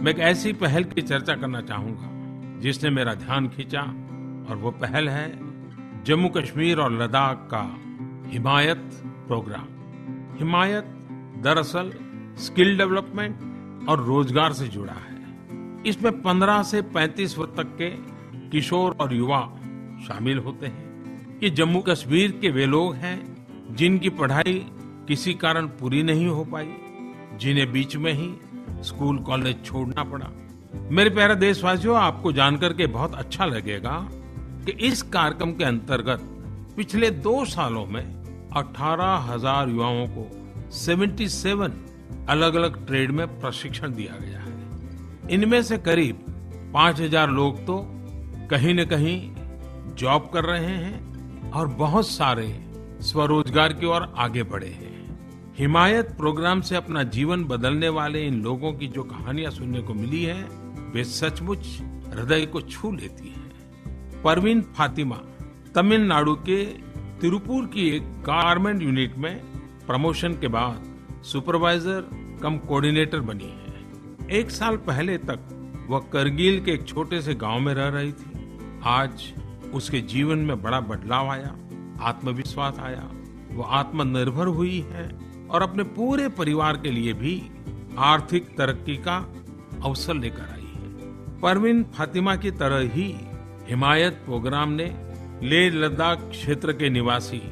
मैं एक ऐसी पहल की चर्चा करना चाहूँगा, जिसने मेरा ध्यान खींचा और वो पहल है जम्मू कश्मीर और लद्दाख का हिमायत प्रोग्राम। हिमायत दरअसल स्किल डेवलपमेंट और रोज़गार से जुड़ा है। इसमें 15 से 35 वर्ष तक के किशोर और युवा शामिल होते हैं। ये जम्मू कश्मीर के वे लोग हैं जिनकी पढ़ाई किसी कारण पूरी नहीं हो पाई, जिन्हें बीच में ही स्कूल, कॉलेज छोड़ना पड़ा। मेरे प्यारे देशवासियों, आपको जानकर के बहुत अच्छा लगेगा कि इस कार्यक्रम के अंतर्गत पिछले दो सालों में अठारह हज़ार युवाओं को 77 अलग अलग ट्रेड में प्रशिक्षण दिया गया है। इनमें से करीब 5000 लोग तो कहीं न कहीं जॉब कर रहे हैं और बहुत सारे स्वरोजगार की ओर आगे बढ़े हैं। हिमायत प्रोग्राम से अपना जीवन बदलने वाले इन लोगों की जो कहानियाँ सुनने को मिली है, वे सचमुच हृदय को छू लेती हैं। परवीन फातिमा, तमिलनाडु के तिरुपुर की एक गारमेंट यूनिट में प्रमोशन के बाद सुपरवाइजर कम कोऑर्डिनेटर बनी है। एक साल पहले तक वह करगिल के एक छोटे से गाँव में रह रही थी। आज उसके जीवन में बड़ा बदलाव आया, आत्मविश्वास आया, वो आत्मनिर्भर हुई है। और अपने पूरे परिवार के लिए भी आर्थिक तरक्की का अवसर लेकर आई है। परवीन फातिमा की तरह ही हिमायत प्रोग्राम ने लेह लद्दाख क्षेत्र के निवासी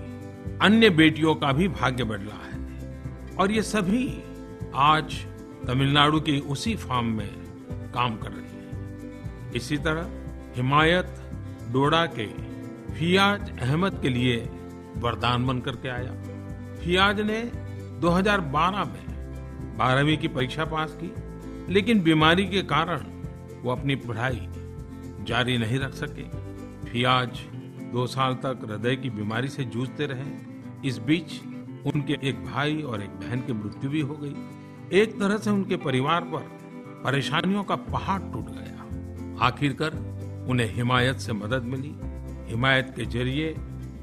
अन्य बेटियों का भी भाग्य बदला है। और ये सभी आज तमिलनाडु के उसी फार्म में काम कर रही है। इसी तरह हिमायत डोडा के फियाज अहमद के लिए वरदान बन करके आया। फियाज ने 2012 में बारहवीं की परीक्षा पास की, लेकिन बीमारी के कारण वो अपनी पढ़ाई जारी नहीं रख सके। फियाज दो साल तक हृदय की बीमारी से जूझते रहे। इस बीच उनके एक भाई और एक बहन की मृत्यु भी हो गई। एक तरह से उनके परिवार पर परेशानियों का पहाड़ टूट गया। आखिरकार उन्हें हिमायत से मदद मिली। हिमायत के ज़रिए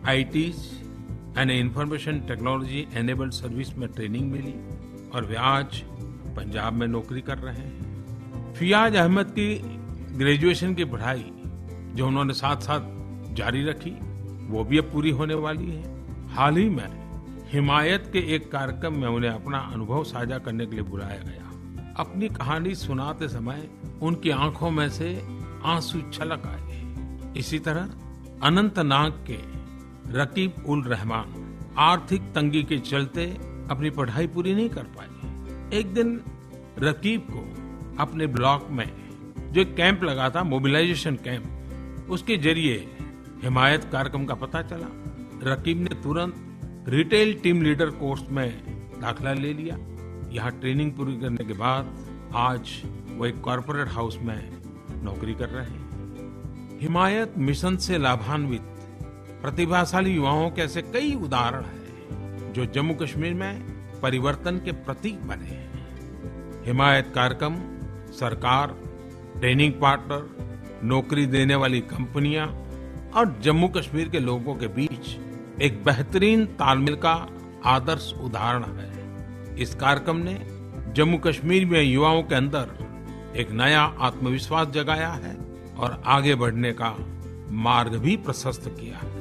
आईटीज यानी इंफॉर्मेशन टेक्नोलॉजी एनेबल्ड सर्विस में ट्रेनिंग मिली और वे आज पंजाब में नौकरी कर रहे हैं। फियाज अहमद की ग्रेजुएशन की पढ़ाई जो उन्होंने साथ साथ जारी रखी, वो भी अब पूरी होने वाली है। हाल ही में हिमायत के एक कार्यक्रम में उन्हें अपना अनुभव साझा करने के लिए बुलाया गया। अपनी कहानी सुनाते समय उनकी आँखों में से आँसू छलक आए। इसी तरह अनंतनाग के रकीब उल रहमान, आर्थिक तंगी के चलते अपनी पढ़ाई पूरी नहीं कर पाए। एक दिन रकीब को अपने ब्लॉक में, जो कैंप लगा था, मोबिलाइजेशन कैंप, उसके ज़रिए हिमायत कार्यक्रम का पता चला। रकीब ने तुरंत रिटेल टीम लीडर कोर्स में दाखिला ले लिया। यहाँ ट्रेनिंग पूरी करने के बाद आज वो एक कॉरपोरेट हाउस में नौकरी कर रहे हैं। हिमायत मिशन से लाभान्वित प्रतिभाशाली युवाओं के ऐसे कई उदाहरण हैं, जो जम्मू कश्मीर में परिवर्तन के प्रतीक बने हैं। हिमायत कार्यक्रम, सरकार, ट्रेनिंग पार्टनर, नौकरी देने वाली कंपनियाँ और जम्मू कश्मीर के लोगों के बीच एक बेहतरीन तालमेल का आदर्श उदाहरण है। इस कार्यक्रम ने जम्मू कश्मीर में युवाओं के अंदर एक नया आत्मविश्वास जगाया है और आगे बढ़ने का मार्ग भी प्रशस्त किया है।